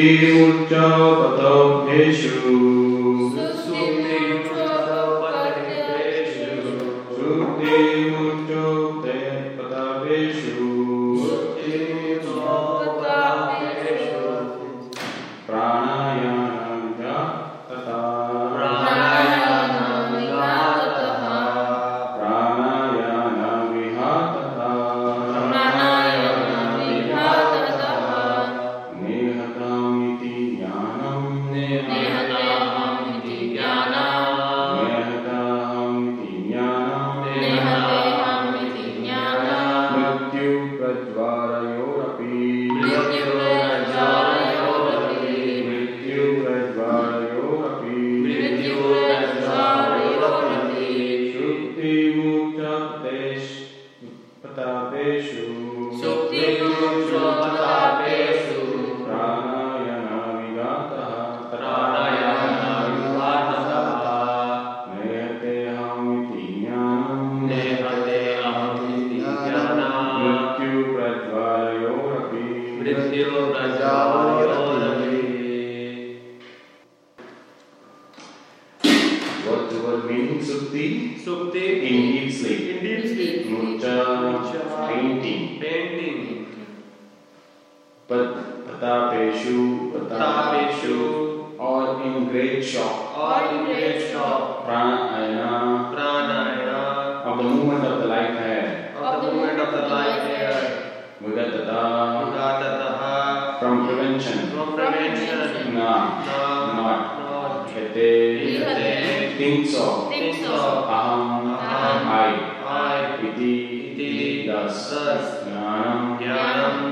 देवोच्चा 你え、見。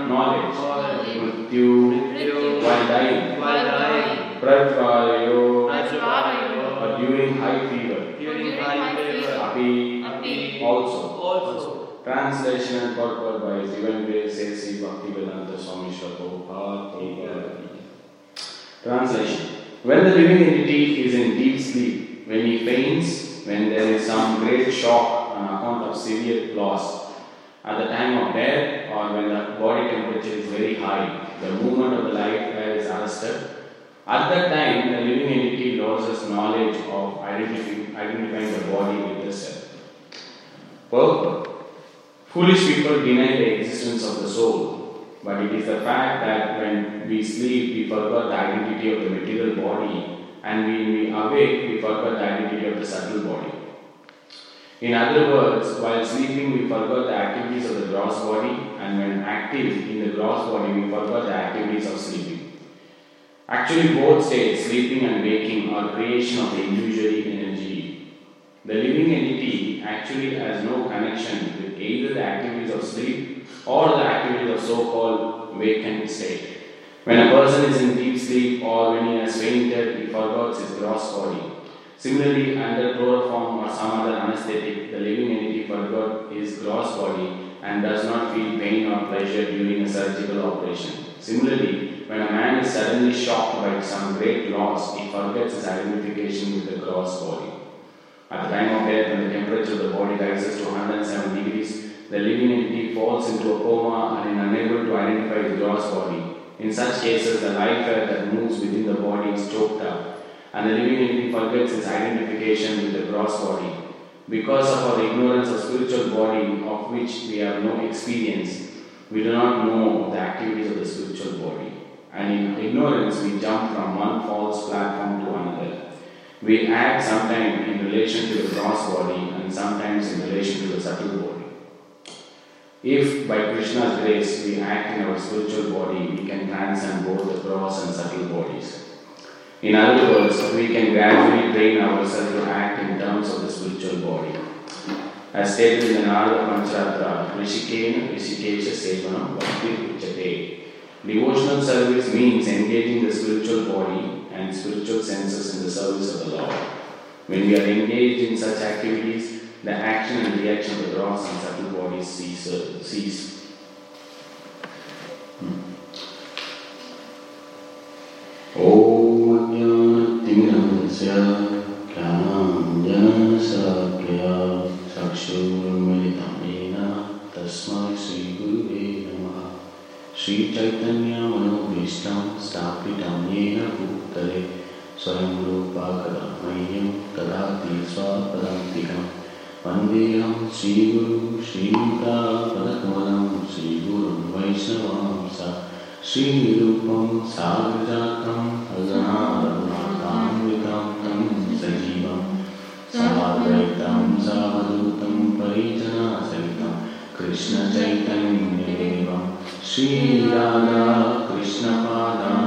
Knowledge while dying during high fever. Also. Translation and by Divine Grace A.C. Bhaktivedanta Swami Translation. When the living entity is in deep sleep, when he faints, when there is some great shock on account of severe loss, at the time of death or when the body temperature is very high, the movement of the life air is arrested. At that time, the living entity loses knowledge of identifying, identifying the body with the self. Purport Foolish people deny the existence of the soul, but it is the fact that when we sleep, we forget the identity of the material body, and when we awake, we forget the identity of the subtle body. In other words, while sleeping, we forget the activities of the gross body, and when active in the gross body, we forget the activities of sleeping. Actually, both states, sleeping and waking, are creation of the illusory energy. The living entity actually has no connection with either the activities of sleep or the activities of so called awakened state. When a person is in deep sleep or when he has fainted, he forgets his gross body. Similarly, under chloroform or some other anesthetic, the living entity forgot his gross body and does not feel pain or pleasure during a surgical operation. Similarly, when a man is suddenly shocked by some great loss, he forgets his identification with the gross body. At the time of death, when the temperature of the body rises to 107 degrees, the living entity falls into a coma and is unable to identify the gross body. In such cases, the life air that moves within the body is choked up, and the living entity forgets its identification with the gross body. Because of our ignorance of spiritual body, of which we have no experience, we do not know the activities of the spiritual body. And in ignorance, we jump from one false platform to another. We act sometimes in relation to the gross body and sometimes in relation to the subtle body. If by Krishna's grace we act in our spiritual body, we can transcend both the gross and subtle bodies. In other words, we can gradually train ourselves to act in terms of the spiritual body. As stated in the Narada Pancharatra, Rishikena Rishikesha Sevanam Bhakti Uchate. Devotional service means engaging the spiritual body and spiritual senses in the service of the Lord. When we are engaged in such activities, the action and reaction of the gross and subtle bodies cease. cease. येन तस्मै श्रीगुरुवे नमः। श्रीचैतन्यमनोभीष्टं स्थापितं येन भूतले स्वयं रूपाकदा मह्यं ददाति स्वपदान्तिकं। वन्देऽहं श्रीगुरु श्रीयुतापदकमलं श्रीगुरुं वैष्णवांस। श्रीरूपं सागजातं अगणारघुनाथान्वितं तं सजीवं साद्वैतं सावधूतं परिजनासहितं कृष्णचैतन्यदेवं श्रीराधा कृष्णपादां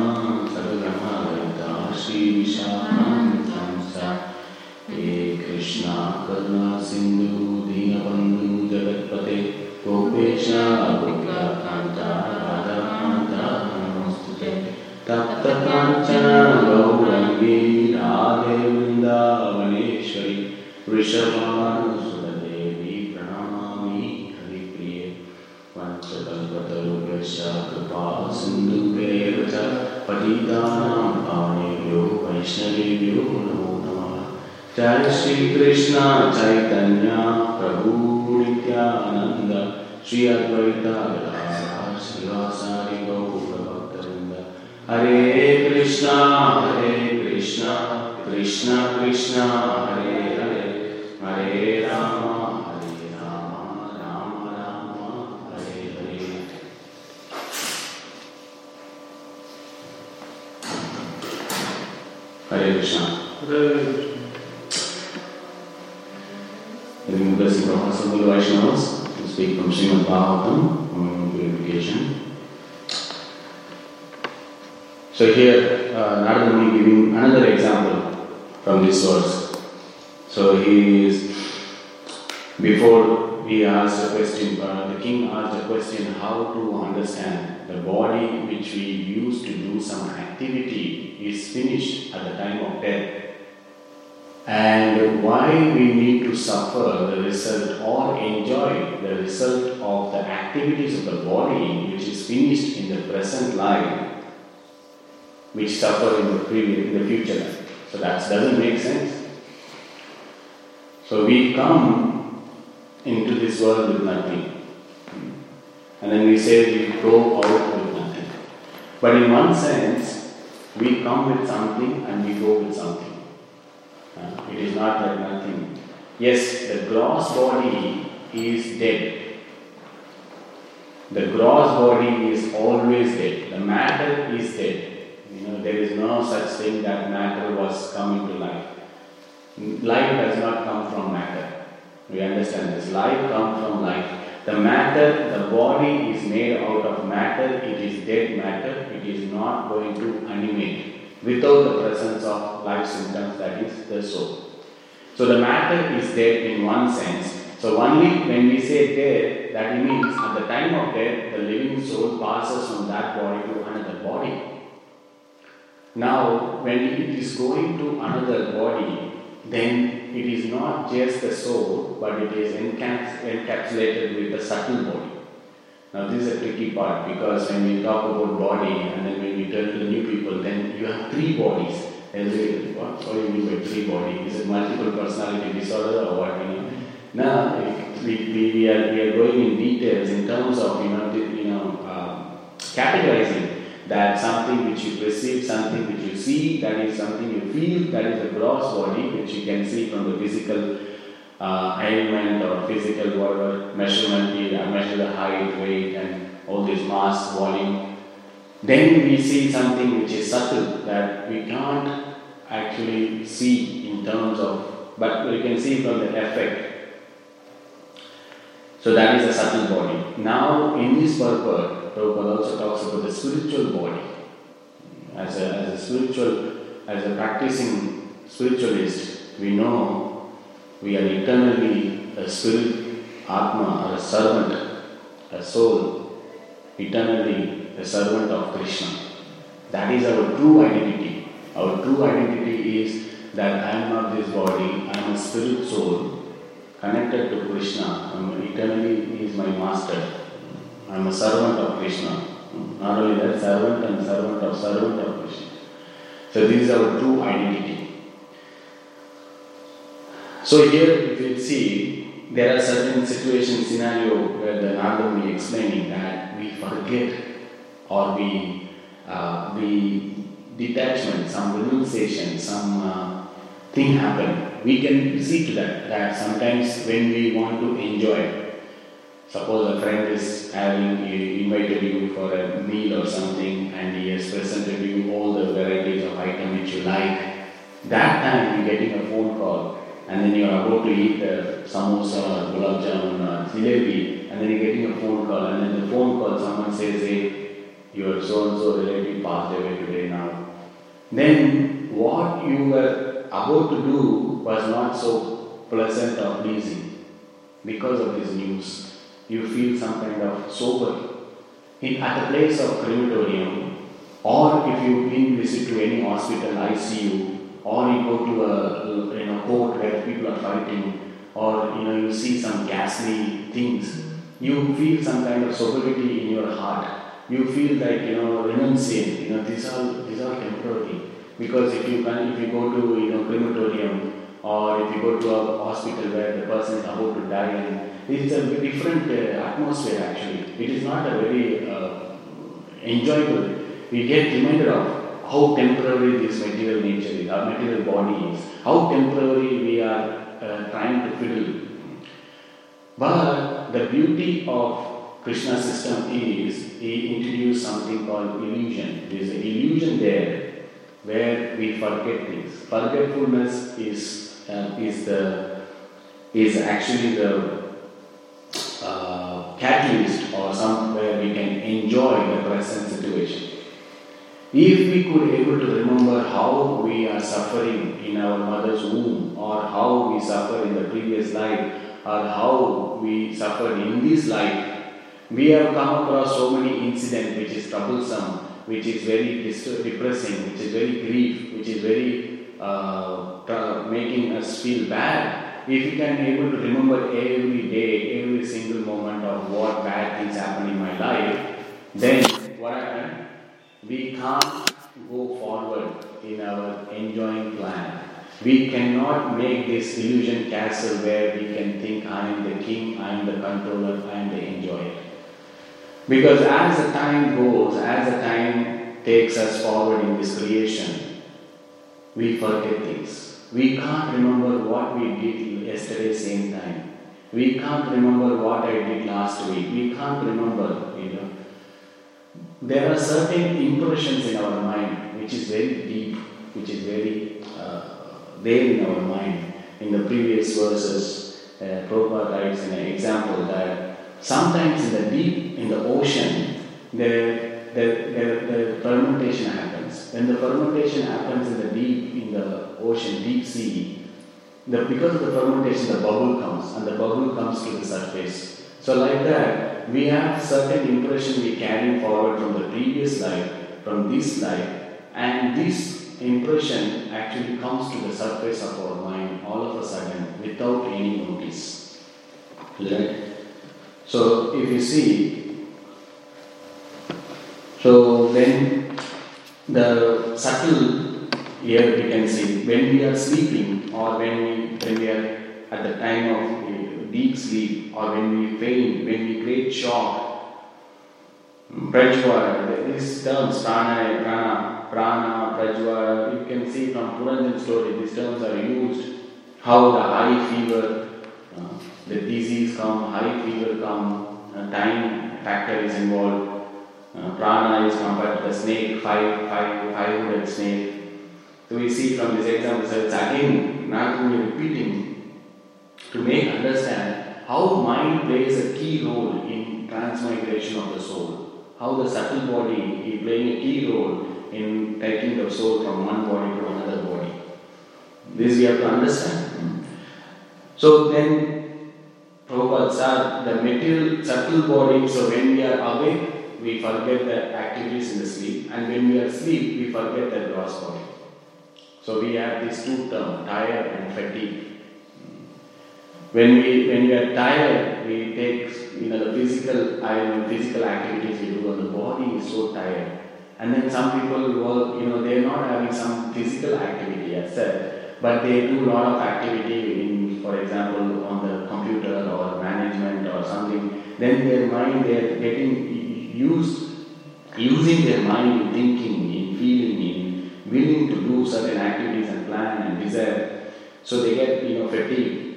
सर्वमहरिता श्रीविशाखान्तं स। हे कृष्णा करुणा सिन्धु दीनबन्धु जगत्पते गोपेश वृषभानुसुरदेवी प्रणमामि हरिप्रिये पञ्चकल्पतरुभ्यश्च कृपा सिन्धुभ्येव च पतितानां वैष्णवेभ्यो नमो नमः। जय चैतन्य, प्रभु श्री अद्वैत श्रीवासारि गौरभक्तवृन्द। हरे कृष्णा हरे कृष्णा, कृष्ण कृष्ण, हरे Having blessed Rahasa Guru Vaishnavas, to speak from Srimad Bhagavatam, on purification. So here, uh, Narada Muni giving another example from this verse. So he is, before he asked a question, uh, the king asked a question how to understand the body which we use to do some activity is finished at the time of death and why we need to suffer the result or enjoy the result of the activities of the body which is finished in the present life which suffer in the previous, in the future life. So that doesn't make sense. So we come into this world with nothing. And then we say we go out with nothing. But in one sense, we come with something and we go with something. It is not that nothing. Yes, the gross body is dead. The gross body is always dead. The matter is dead. You know, there is no such thing that matter was coming to life. Life does not come from matter. We understand this. Life comes from life. The matter, the body is made out of matter, it is dead matter, it is not going to animate without the presence of life symptoms, that is the soul. So the matter is dead in one sense. So only when we say dead, that means at the time of death, the living soul passes from that body to another body. Now, when it is going to another body, then it is not just the soul, but it is encaps- encapsulated with the subtle body. Now, this is a tricky part because when we talk about body and then when we tell to the new people, then you have three bodies. What, do you mean by three bodies? Is it multiple personality disorder or what? You know? Now, we, we, we, are, we are going in details in terms of, you know, you know um, categorizing that something which you perceive, something which you see, that is something you feel, that is a gross body which you can see from the physical uh, ailment or physical whatever measurement, uh, measure the height, weight, and all this mass, volume. Then we see something which is subtle that we can't actually see in terms of, but we can see from the effect. So that is a subtle body. Now, in this purport, Prabhupada also talks about the spiritual body. As a, as a spiritual, as a practicing spiritualist, we know we are eternally a spirit, Atma, or a servant, a soul, eternally a servant of Krishna. That is our true identity. Our true identity is that I am not this body, I am a spirit soul connected to Krishna. Eternally He is my master. I am a servant of Krishna. Not only that, servant and servant of servant of Krishna. So this is our true identity. So here, you see, there are certain situations, scenario where the Narada will explaining that we forget or we, uh, we detachment, some renunciation, some uh, thing happen. We can see to that, that sometimes when we want to enjoy, Suppose a friend is having invited you for a meal or something and he has presented you all the varieties of item which you like. That time you're getting a phone call and then you're about to eat samosa or gulab jamun or jalebi and then you're getting a phone call and then the phone call someone says, hey, your so and so relative passed away today now. Then what you were about to do was not so pleasant or pleasing because of this news you feel some kind of sober. In, at the place of crematorium, or if you've been visit to any hospital, ICU, or you go to a you know, court where people are fighting, or you know you see some ghastly things, you feel some kind of sobriety in your heart. You feel like you know renunciant. You know these are these are temporary. Because if you can, if you go to you know crematorium, or if you go to a hospital where the person is about to die and it's a different uh, atmosphere actually. It is not a very uh, enjoyable. We get reminded of how temporary this material nature is, our material body is, how temporary we are uh, trying to fiddle. But the beauty of Krishna's system is he introduced something called illusion. There is an illusion there where we forget things. Forgetfulness is uh, is the is actually the uh, catalyst or somewhere we can enjoy the present situation. If we could able to remember how we are suffering in our mother's womb or how we suffer in the previous life or how we suffered in this life, we have come across so many incidents which is troublesome, which is very depressing, which is very grief, which is very uh, making us feel bad. If we can able to remember every day, every single moment of what bad things happen in my life, then what happened? We can't go forward in our enjoying plan. We cannot make this illusion castle where we can think I am the king, I am the controller, I am the enjoyer. Because as the time goes, as the time takes us forward in this creation, we forget things. We can't remember what we did yesterday same time. We can't remember what I did last week. We can't remember, you know. There are certain impressions in our mind which is very deep, which is very uh, there in our mind. In the previous verses, uh, Prabhupada writes an example that sometimes in the deep, in the ocean, the, the, the, fermentation happens. When the fermentation happens in the deep, in the ocean, deep sea, the, because of the fermentation, the bubble comes, and the bubble comes to the surface. So, like that, we have certain impression we carry forward from the previous life, from this life, and this impression actually comes to the surface of our mind all of a sudden without any notice. Right? So, if you see, so then the subtle here we can see when we are sleeping or when we, when we are at the time of deep sleep or when we faint, when we create shock, prajva, these terms, prana, prana, prana, prajva, you can see from Puranjan story, these terms are used, how the high fever, uh, the disease come, high fever come, uh, time factor is involved, uh, prana is compared to the snake, five, five, five-headed snake, so we see from this example, so it's again not only repeating to make understand how mind plays a key role in transmigration of the soul. How the subtle body is playing a key role in taking the soul from one body to another body. This we have to understand. So then, Prabhupada said, the material subtle body, so when we are awake, we forget the activities in the sleep, and when we are asleep, we forget the gross body. So we have these two terms, tired and fatigue. When we when we are tired, we take you know the physical I physical activities we do, and the body is so tired. And then some people will, you know, they're not having some physical activity as said, but they do a lot of activity in, for example, on the computer or management or something, then their mind, they're getting used, using their mind in thinking, in feeling, in willing to do certain activities and plan and desire. So they get, you know, fatigued.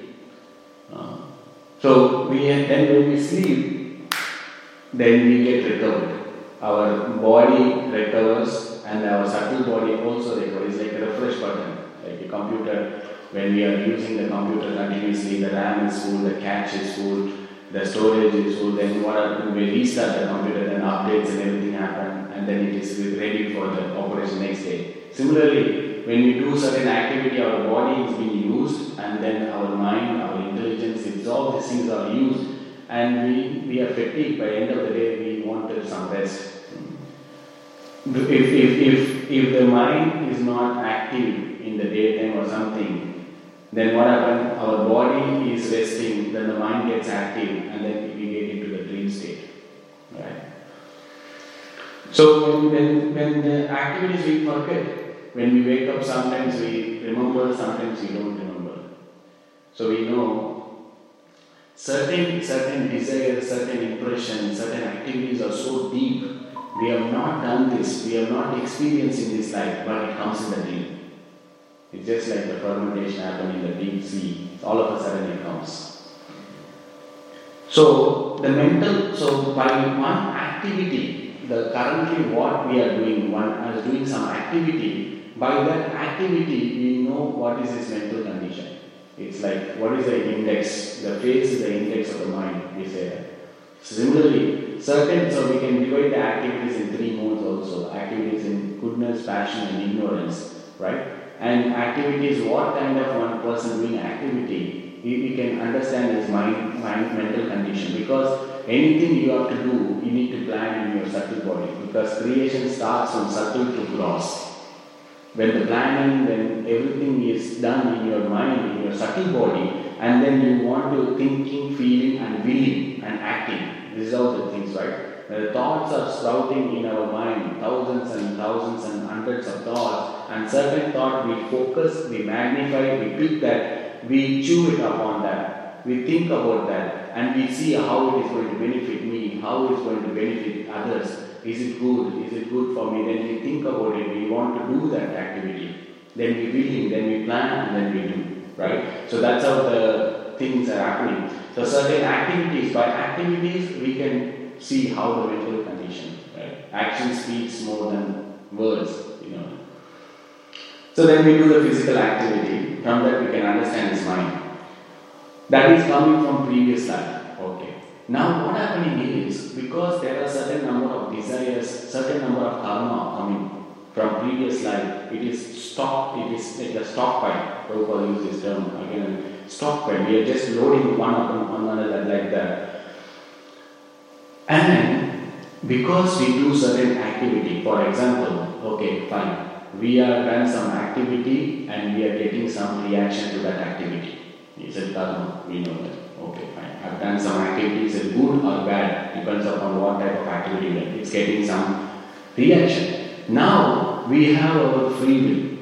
So we then when we sleep, then we get recovered. Our body recovers and our subtle body also recovers. It's like a refresh button, like a computer. When we are using the computer continuously, the RAM is full, the cache is full, the storage is full. Then what happens? We restart the computer, then updates and everything happen, and then it is ready for the operation next day. Similarly, when we do certain activity, our body is being used, and then our mind, our intelligence, all these things are used, and we, we are fatigued. By the end of the day, we wanted some rest. If, if, if, if the mind is not active in the daytime or something, then what happens? Our body is resting, then the mind gets active, and then we get into the dream state. Right? So when, when, when the activities we forget, when we wake up, sometimes we remember, sometimes we don't remember. So we know certain certain desires, certain impressions, certain activities are so deep we have not done this, we have not experienced in this life, but it comes in the dream. It's just like the fermentation happening in the deep sea. All of a sudden it comes. So the mental, so by one activity, the currently what we are doing, one is doing some activity. By that activity, we know what is his mental condition. It's like what is the index? The face is the index of the mind. We say that. Similarly, certain so we can divide the activities in three modes also. Activities in goodness, passion, and ignorance, right? And activities, what kind of one person doing activity, we, can understand his mind, mind, mental condition. Because anything you have to do, you need to plan in your subtle body. Because creation starts from subtle to gross. When the planning, when everything is done in your mind, in your subtle body, and then you want to thinking, feeling, and willing and acting. These are the things, right? The thoughts are sprouting in our mind, thousands and thousands and hundreds of thoughts, and certain thought we focus, we magnify, we pick that, we chew it upon that, we think about that, and we see how it is going to benefit me, how it is going to benefit others. Is it good? Is it good for me? Then we think about it, we want to do that activity. Then we willing, then we plan, and then we do. Right? So that's how the things are happening. So certain activities, by activities we can see how the mental condition, right? Action speaks more than words, you know. So then we do the physical activity. From that we can understand his mind. That is coming from previous life. Okay. Now what happening is because there are certain number of desires, certain number of karma coming from previous life, it is stock, it is a stockpile. Prabhupada use this term again, stockpile. We are just loading one upon another like that. And because we do certain activity, for example, okay, fine, we are done some activity and we are getting some reaction to that activity. Is it karma? We know that. Okay, fine. I've done some activity, is good or bad? Depends upon what type of activity it's getting some reaction. Now we have our free will.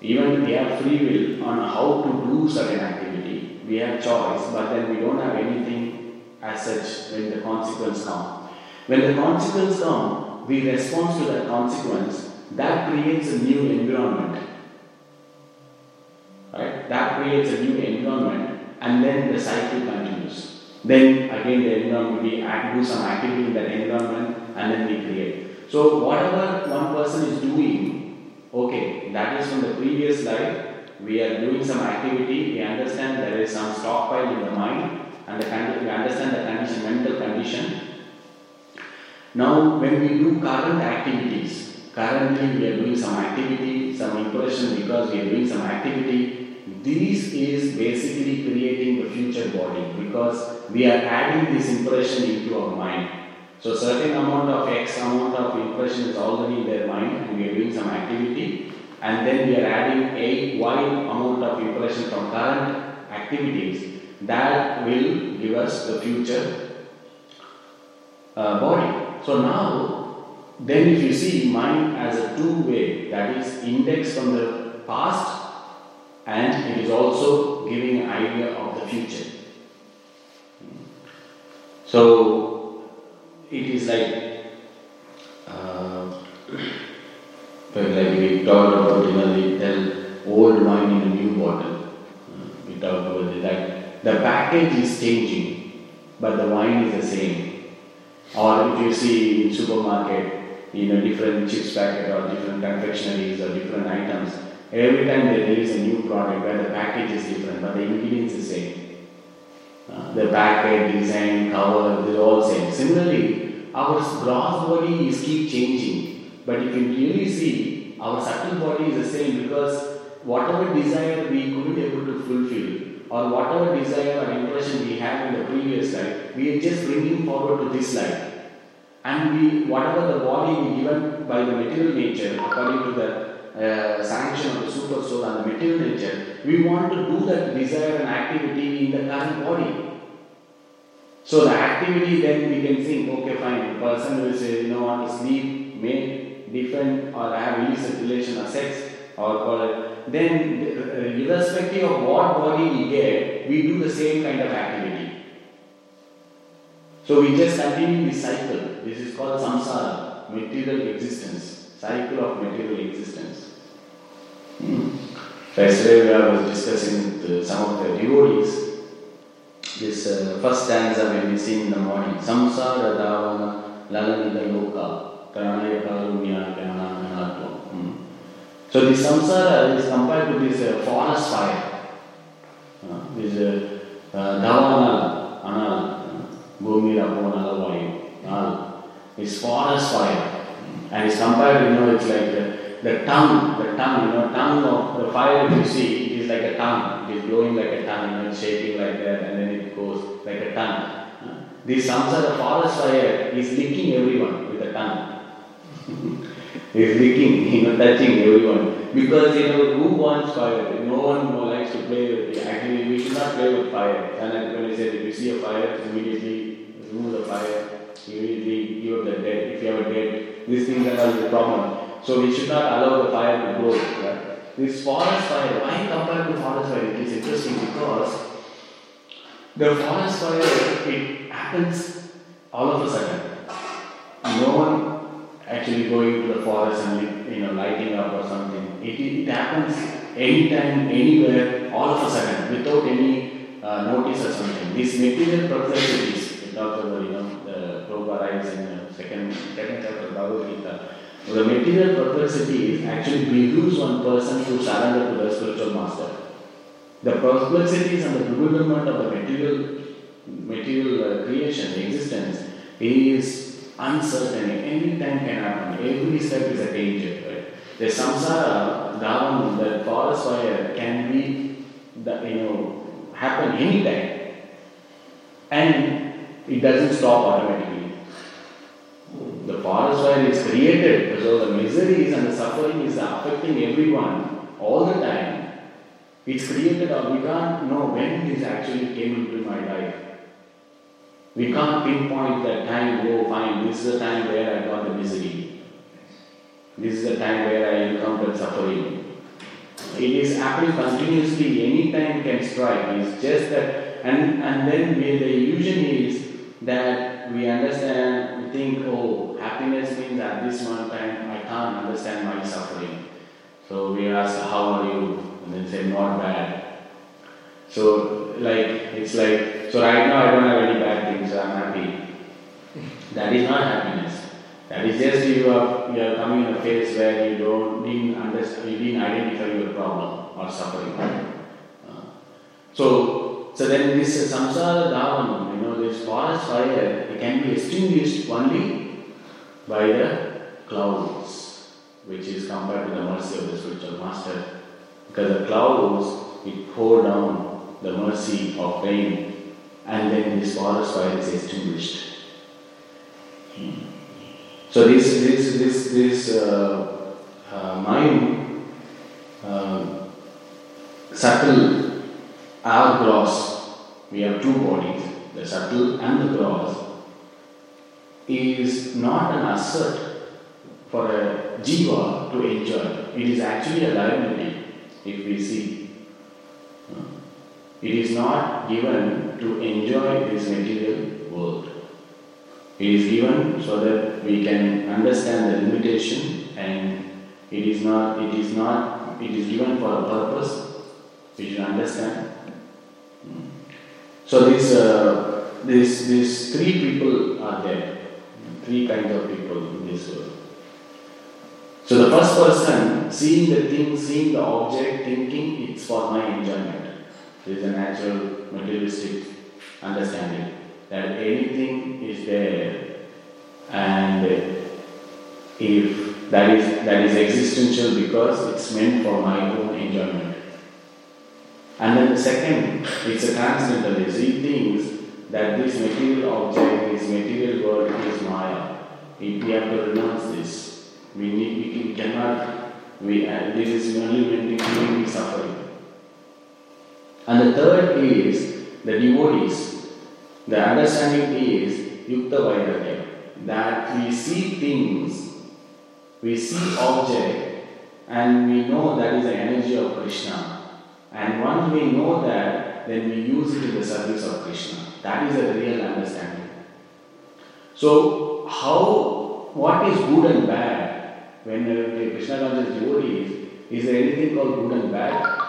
Even we have free will on how to do certain activity. We have choice, but then we don't have anything as such when the consequence comes. When the consequence comes, we respond to that consequence. That creates a new environment. Right? That creates a new environment, and then the cycle continues. Then again, the environment we do some activity in that environment, and then we create. So whatever one person is doing, okay, that is from the previous life. We are doing some activity. We understand there is some stockpile in the mind, and the we understand the condition, mental condition. Now, when we do current activities, currently we are doing some activity, some impression because we are doing some activity. This is basically creating the future body because we are adding this impression into our mind. So certain amount of X amount of impression is already in their mind and we are doing some activity and then we are adding a Y amount of impression from current activities that will give us the future uh, body. So now, then if you see mind as a two-way, that is index from the past and it is also giving an idea of the future. So it is like, uh, like we talked about, you know, old wine in a new bottle. Uh, we talked about it, that the package is changing, but the wine is the same. Or if you see in supermarket, you know, different chips packet or different confectionaries or different items, every time there is a new product where the package is different, but the ingredients is same. Uh, the package, design, cover, they're all same. Similarly, our gross body is keep changing, but you can really see, our subtle body is the same because whatever desire we couldn't able to fulfill, or whatever desire or impression we had in the previous life, we are just bringing forward to this life. And we, whatever the body we given by the material nature, according to the uh, sanction of the super soul and the material nature, we want to do that desire and activity in the current body. So the activity then we can think, okay, fine, the person will say, you know, want to sleep, make, defend, or have illicit relation or sex, or it. Then, irrespective of what body we get, we do the same kind of activity. So we just continue this cycle. This is called samsara, material existence, cycle of material existence. Hmm. Yesterday I was discussing with some of the devotees. This uh, first stanza when we sing in the morning, samsara davana lalanida loka hmm. So the samsara is compared to this uh, forest fire. Uh, this uh, uh, anal Bhumi. Nal is forest fire. And compared, you know, it's like the, the tongue, the tongue, you know, tongue of the fire you see, it is like a tongue. It is blowing like a tongue, you know, shaking like that, and then it goes like a tongue. This samsara forest fire is licking everyone with a tongue. is licking, you know, touching everyone. Because, you know, who wants fire? No one likes to play with it. Actually, we should not play with fire. And when I said, if you see a fire, immediately remove the fire, immediately give up the dead. If you have a dead, these things are not the problem. So we should not allow the fire to grow. Right? This forest fire, why compared to forest fire? It is interesting because the forest fire, it happens all of a sudden. No one actually going to the forest and you know lighting up or something. It, it happens anytime, anywhere, all of a sudden, without any uh, notice or something. These material perplexities, it talks about, you know, the writes in the Bhagavad Gita. The material actually behooves one person to surrender to the spiritual master. The perplexities and the bewilderment of the material material uh, creation, existence, is uncertain. Any time can happen. Every step is a danger. Right? The samsara, down, the forest fire can be, the, you know, happen anytime, and it doesn't stop automatically. The forest fire is created, so the miseries and the suffering is affecting everyone all the time. It's created, or we can't know when this actually came into my life. We can't pinpoint that time, oh fine, this is the time where I got the misery. This is the time where I encountered suffering. It is happening continuously, any time can strike. It's just that, and, and then the illusion is that we understand, we think, oh, happiness means at this one time I can't understand my suffering. So we ask, how are you? And then say, not bad. So, like, it's like, so right now I don't have any bad things, so I'm happy. That is not happiness. That is just you are, you are coming in a phase where you don't didn't understand, you didn't identify your problem or suffering. Uh, so, so then this samsara dhavan, you know, this forest fire, it can be extinguished only by the clouds, which is compared to the mercy of the spiritual master. Because the clouds, it pour down the mercy of rain, and then this forest fire is extinguished. So this this this this uh, uh, mind, uh, subtle, our gross. We have two bodies, the subtle and the gross. Is not an asset for a jiva to enjoy. It is actually a liability if we see It is not given to enjoy this material world. It is given so that we can understand the limitation and it is not it is not it is given for a purpose. We should understand. So these uh, these these three people are there. Three kinds of people in this world. So the first person seeing the thing, seeing the object, thinking it's for my enjoyment. There is a natural materialistic understanding that anything is there and if that is that is existential because it's meant for my own enjoyment. And then the second, it's a transcendentalist. He thinks that this material object, this material world is Maya. We have to renounce this. We need we cannot we uh, this is only meant to suffering. And the third is the devotees. The understanding is Yukta Vairagya, that we see things, we see object, and we know that is the energy of Krishna. And once we know that, then we use it in the service of Krishna. That is a real understanding. So, how, what is good and bad? When uh, Krishna conscious devotees, is there anything called good and bad?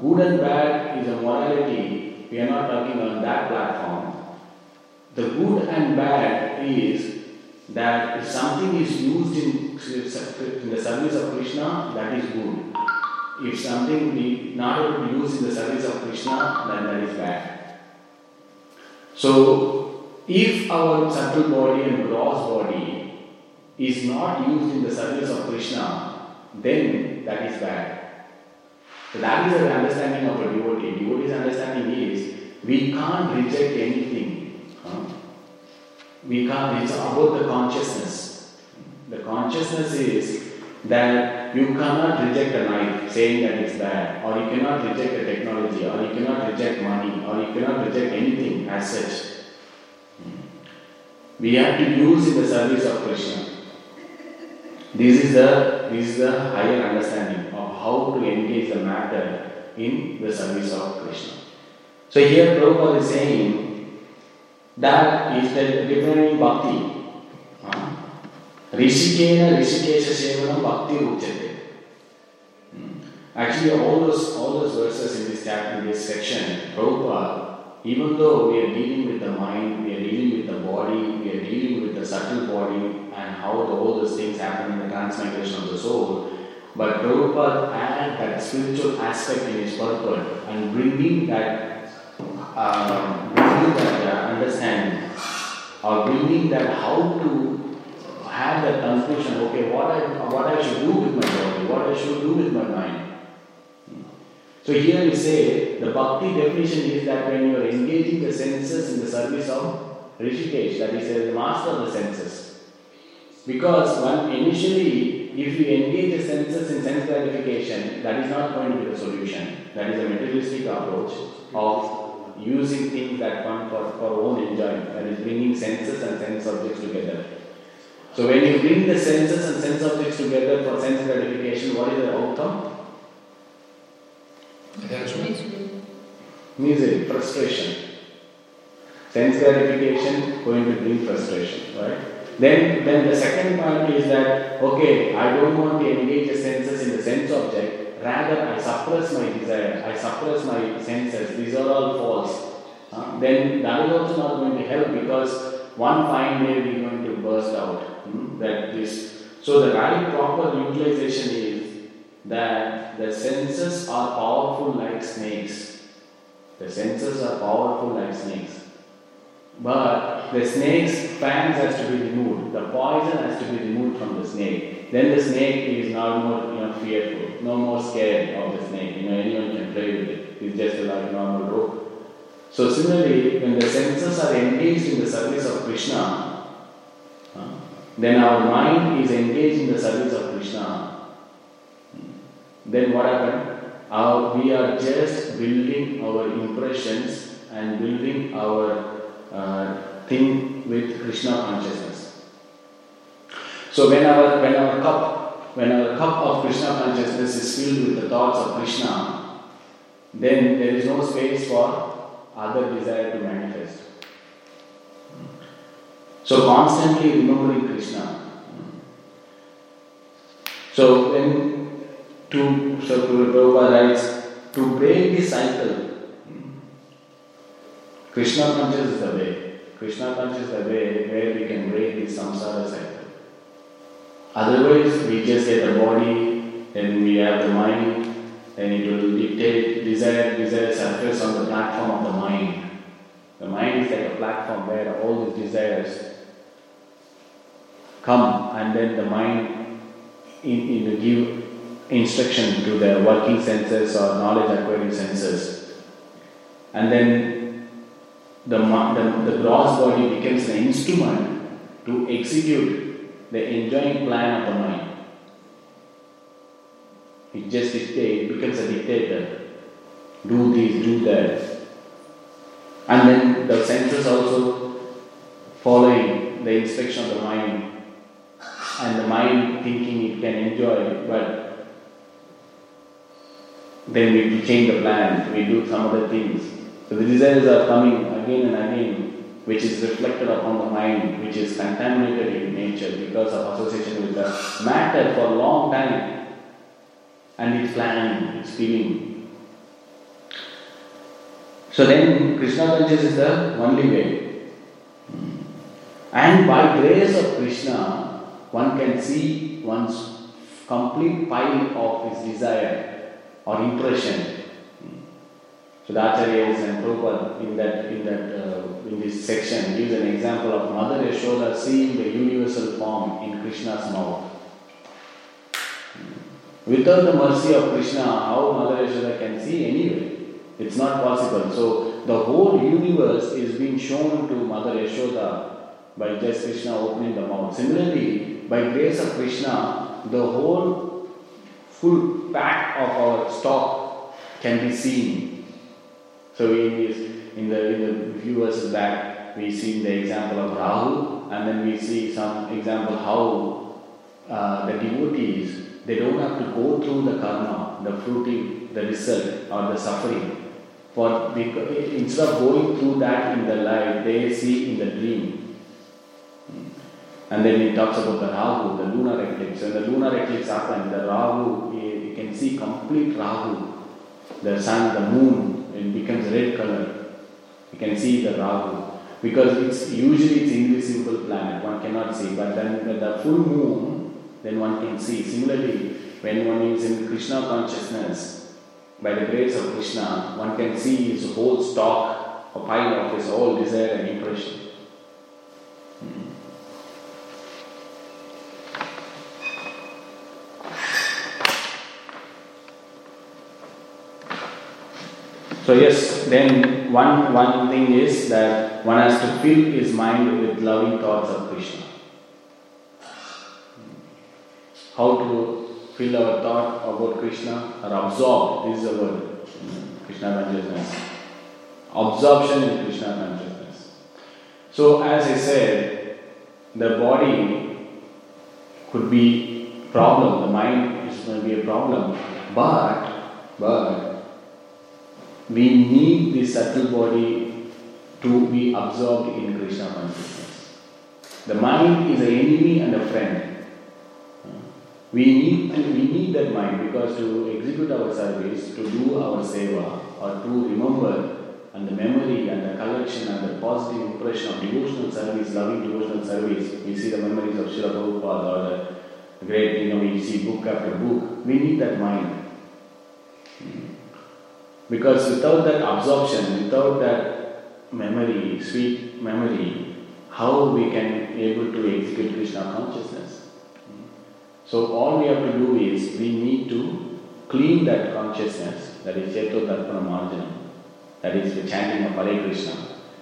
Good and bad is a morality. We are not talking on that platform. The good and bad is that if something is used in, in the service of Krishna, that is good. If something we not able to use in the service of Krishna, then that is bad. So, if our subtle body and gross body is not used in the service of Krishna, then that is bad. So that is the understanding of a devotee. Devotee's understanding is we can't reject anything. Huh? We can't, it's about the consciousness. The consciousness is that you cannot reject a knife saying that it's bad, or you cannot reject a technology, or you cannot reject money, or you cannot reject anything as such. Hmm. We have to use in the service of Krishna. This is the this is the higher understanding of how to engage the matter in the service of Krishna. So here Prabhupada is saying that is the defining bhakti. Rishikena Rishikesha Sevanam Bhakti Uchate. Actually, all those all those verses in this chapter, in this section, Prabhupada even though we are dealing with the mind, we are dealing with the body, we are dealing with the subtle body and how the, all those things happen in the transmigration of the soul, but Prabhupada added that spiritual aspect in his purport and bringing that, um, bringing that uh, understanding or bringing that how to have that conclusion, okay, what I, what I should do with my body, what I should do with my mind. So here we say the bhakti definition is that when you are engaging the senses in the service of Rishikesh, that is the master of the senses. Because one initially, if you engage the senses in sense gratification, that is not going to be the solution. That is a materialistic approach of using things that come for, for own enjoyment, that is bringing senses and sense objects together. So when you bring the senses and sense objects together for sense gratification, what is the outcome? Attachment. Misery, frustration. Sense gratification going to bring frustration, right? Then, then the second point is that okay, I don't want to engage the senses in the sense object. Rather, I suppress my desire. I suppress my senses. These are all false. Then that is also not going to help because one fine day we are going to burst out. Hmm? That this. So the right proper utilization is that the senses are powerful like snakes. The senses are powerful like snakes. But the snake's fangs has to be removed. The poison has to be removed from the snake. Then the snake is no more you know, fearful, no more scared of the snake. You know, anyone can play with it. It's just like normal rope. So similarly, when the senses are engaged in the service of Krishna, then our mind is engaged in the service of Krishna then what happened? Our, we are just building our impressions and building our uh, thing with Krishna consciousness. So when our when our cup when our cup of Krishna consciousness is filled with the thoughts of Krishna, then there is no space for other desire to manifest. So constantly remembering Krishna. So when to so Prabhupada writes to break the cycle. Krishna conscious is the way. Krishna conscious is the way where we can break the samsara cycle. Otherwise, we just get the body, then we have the mind, then it will dictate desire, desire surface on the platform of the mind. The mind is like a platform where all these desires come, and then the mind in, in give instruction to the working senses or knowledge acquiring senses, and then the, the, the gross body becomes an instrument to execute the enjoying plan of the mind. It just dictates, becomes a dictator. Do this, do that. And then the senses also following the inspection of the mind. And the mind thinking it can enjoy, it, but then we change the plan, we do some other things. So the desires are coming again and again which is reflected upon the mind, which is contaminated in nature because of association with the matter for a long time, and it's planning, it's feeling. So then, Krishna consciousness is the only way. And by grace of Krishna, one can see one's complete pile of his desire or impression. So the Acharyas and Prabhupada in that in that uh, in this section gives an example of Mother Yashoda seeing the universal form in Krishna's mouth. Without the mercy of Krishna, how Mother Yashoda can see anyway? It's not possible. So the whole universe is being shown to Mother Yashoda by just Krishna opening the mouth. Similarly, by grace of Krishna, the whole full pack of our stock can be seen. So in this in the, in the few verses back, we see the example of Rahu, and then we see some example how uh, the devotees they don't have to go through the karma, the fruiting, the result, or the suffering. For instead of going through that in the life, they see in the dream. And then he talks about the Rahu, the lunar eclipse. When the lunar eclipse happens, the Rahu, you can see complete Rahu. The sun, the moon, it becomes red color. You can see the Rahu because it's usually it's invisible planet one cannot see but then with the full moon then one can see similarly when one is in krishna consciousness by the grace of krishna one can see his whole stock a pile of his whole desire and impression So yes, then one, one thing is that one has to fill his mind with loving thoughts of Krishna. How to fill our thought about Krishna or absorb, this is the word, Krishna consciousness. Absorption in Krishna consciousness. So as I said, the body could be problem, the mind is going to be a problem, but we need the subtle body to be absorbed in Krishna consciousness. The mind is an enemy and a friend. We need, to, we need that mind because to execute our service, to do our seva, or to remember and the memory and the collection and the positive impression of devotional service, loving devotional service, we see the memories of Srila Prabhupada or the great, you know, we see book after book. We need that mind. Because without that absorption, without that memory, sweet memory, how we can able to execute Krishna consciousness? So all we have to do is we need to clean that consciousness, that is Cheto Darpana Marjanam, that is the chanting of Hare Krishna.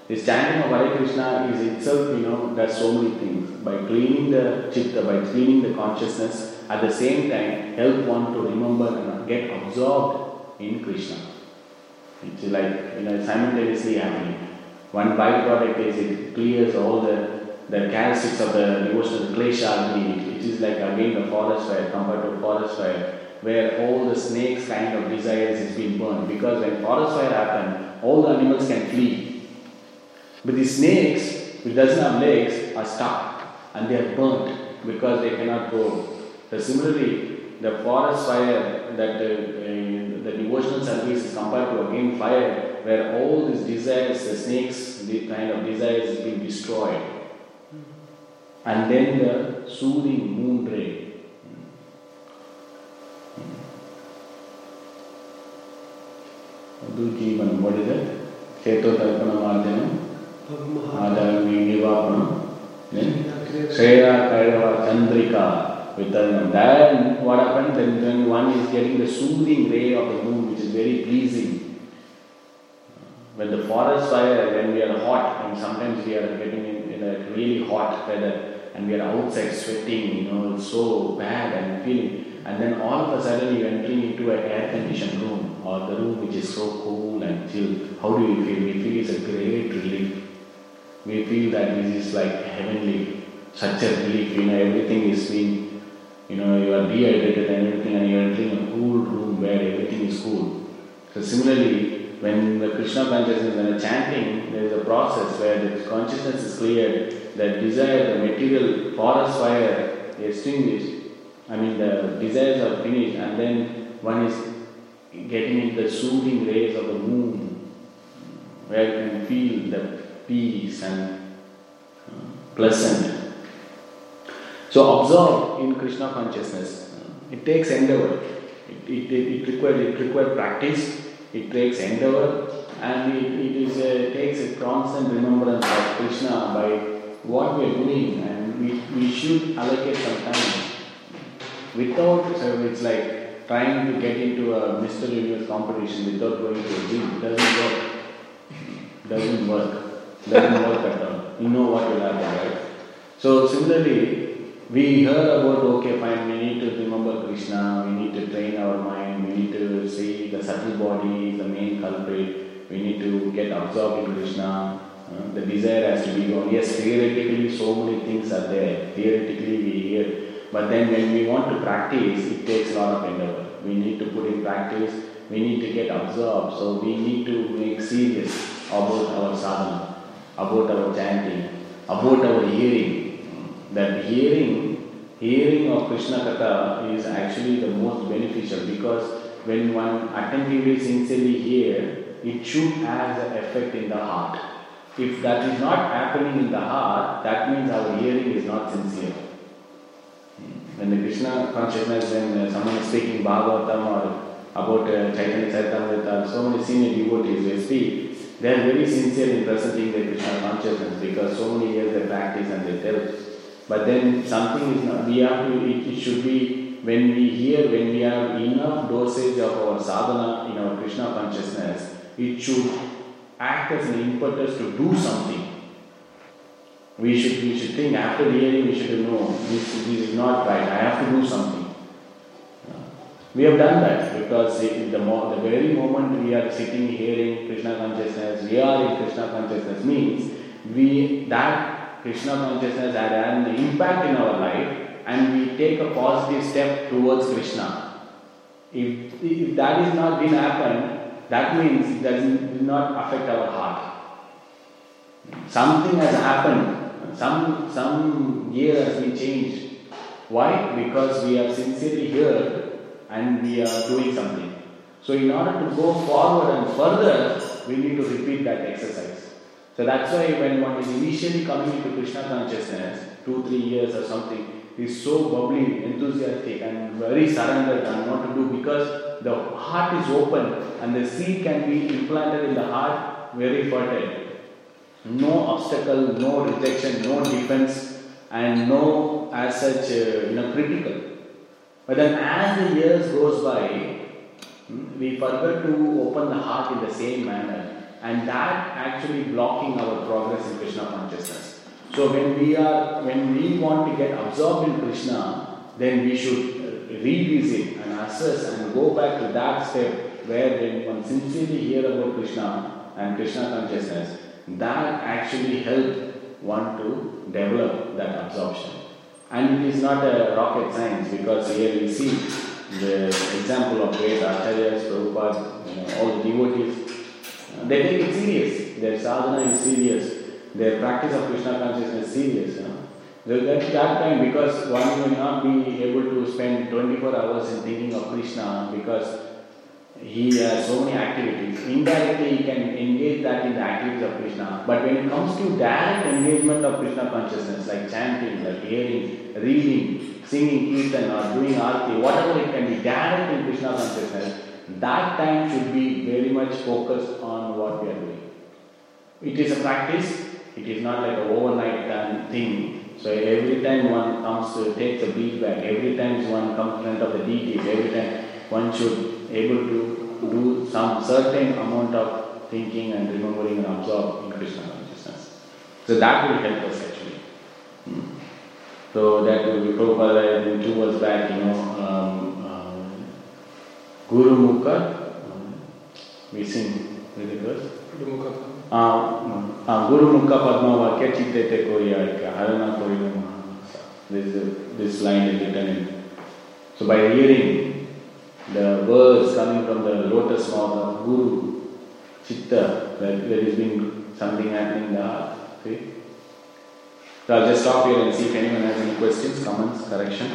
This chanting of Hare Krishna is itself, you know, does so many things. By cleaning the chitta, by cleaning the consciousness, at the same time help one to remember and get absorbed in Krishna. It's like you know simultaneously happening. One byproduct is it clears all the the characteristics of the devotional klesha agni. It is like again the forest fire compared to forest fire. where all the snakes kind of desires is being burned. Because when forest fire happens, all the animals can flee. But the snakes, which doesn't have legs, are stuck and they are burnt because they cannot go. So similarly, the forest fire that uh, uh, the devotional service is compared to again fire, where all these desires, the snakes, the kind of desires is being destroyed. And then the soothing moon ray. Dujivan, what is it? Chetotarpana Marjanam, Adami Nivapanam, then Chandrika Vitaranam. What happens? Then, then one is getting the soothing ray of the moon, which is very pleasing. When the forest fire, when we are hot, and sometimes we are getting in, in a really hot weather, and we are outside sweating, you know, it's so bad and feeling. And then all of a sudden you entering into an air conditioned room or the room which is so cool and chill. How do we feel? We feel it's a great relief. We feel that this is like heavenly, such a relief, you know, everything is being, you know, you are dehydrated and everything and you are entering a cool room where everything is cool. So similarly, when the Krishna consciousness, when chanting, there is a process where the consciousness is cleared, the desire, the material forest fire extinguished, I mean the desires are finished and then one is getting into the soothing rays of the moon where you can feel the peace and uh, pleasant. So observe in Krishna consciousness. It takes endeavor. It, it, it, it requires it requires practice. It takes endeavor, and it, it is a, takes a constant remembrance of Krishna by what we are doing, and we, we should allocate some time. Without, so it's like trying to get into a Mr. Universe competition without going to a gym. It doesn't work. Doesn't work. Doesn't work at all. You know what will happen, right? So similarly, we heard about okay, fine. We need to remember Krishna. We need to train our mind. We need to see the subtle body is the main culprit. We need to get absorbed in Krishna. Uh, the desire has to be gone. Yes, theoretically, so many things are there. Theoretically, we hear. But then when we want to practice, it takes a lot of endeavor. We need to put in practice. We need to get absorbed. So we need to make serious about our sadhana, about our chanting, about our hearing. That hearing, hearing of Krishna Katha is actually the most beneficial because when one attentively, sincerely hear, it should have an effect in the heart. If that is not happening in the heart, that means our hearing is not sincere. When the Krishna consciousness, when someone is speaking Bhagavatam or about uh, Chaitanya Charitamrita, so many senior devotees they speak, they are very sincere in presenting their Krishna consciousness because so many years they practice and they tell. But then something is not, we have to, it, it should be when we hear, when we have enough dosage of our sadhana in our Krishna consciousness, it should act as an impetus to do something. We should, we should think after hearing, we should know this, this is not right, I have to do something. We have done that because the, the, the very moment we are sitting hearing Krishna consciousness, we are in Krishna consciousness means we that Krishna consciousness had an impact in our life and we take a positive step towards Krishna. If, if that is not didn't happen, that means it does not affect our heart. Something has happened, some, some gear has been changed. Why? Because we have sincerely here and we are doing something. So, in order to go forward and further, we need to repeat that exercise. So, that's why when one is initially coming into Krishna consciousness, two, three years or something, is so bubbly, enthusiastic, and very surrendered and what to do because the heart is open and the seed can be implanted in the heart very fertile. No obstacle, no rejection, no defense, and no as such uh, you know critical. But then as the years goes by, we forget to open the heart in the same manner, and that actually blocking our progress in Krishna consciousness. So when we are when we want to get absorbed in Krishna, then we should revisit and assess and go back to that step where when one sincerely hear about Krishna and Krishna consciousness, that actually help one to develop that absorption. And it is not a rocket science because here we see the example of great acharyas, Prabhupada, you know, all the devotees, uh, they take it serious. Their sadhana is serious. Their practice of Krishna consciousness is serious. You know. That time, because one will not be able to spend 24 hours in thinking of Krishna because he has so many activities. Indirectly, he can engage that in the activities of Krishna. But when it comes to direct engagement of Krishna consciousness, like chanting, like hearing, reading, singing kirtan, or doing arti, whatever it can be direct in Krishna consciousness, that time should be very much focused on we are doing. It is a practice. It is not like an overnight thing. So every time one comes to take the beat back, every time one comes in front of the deities, every time one should able to do some certain amount of thinking and remembering and absorb in Krishna consciousness. So that will help us actually. Hmm. So that will be Prabhupada in two years back, you know, um, uh, Guru Mukha, um, we sing verse. Guru Mukha. Uh, Guru Mukha Padma Vakya Chitte Koriyarika Harana Koriyama. This, this line is written in. So by hearing the words coming from the lotus mouth of Guru, Chitta, that there has been something happening in the heart. See? So I'll just stop here and see if anyone has any questions, comments, correction.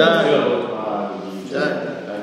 já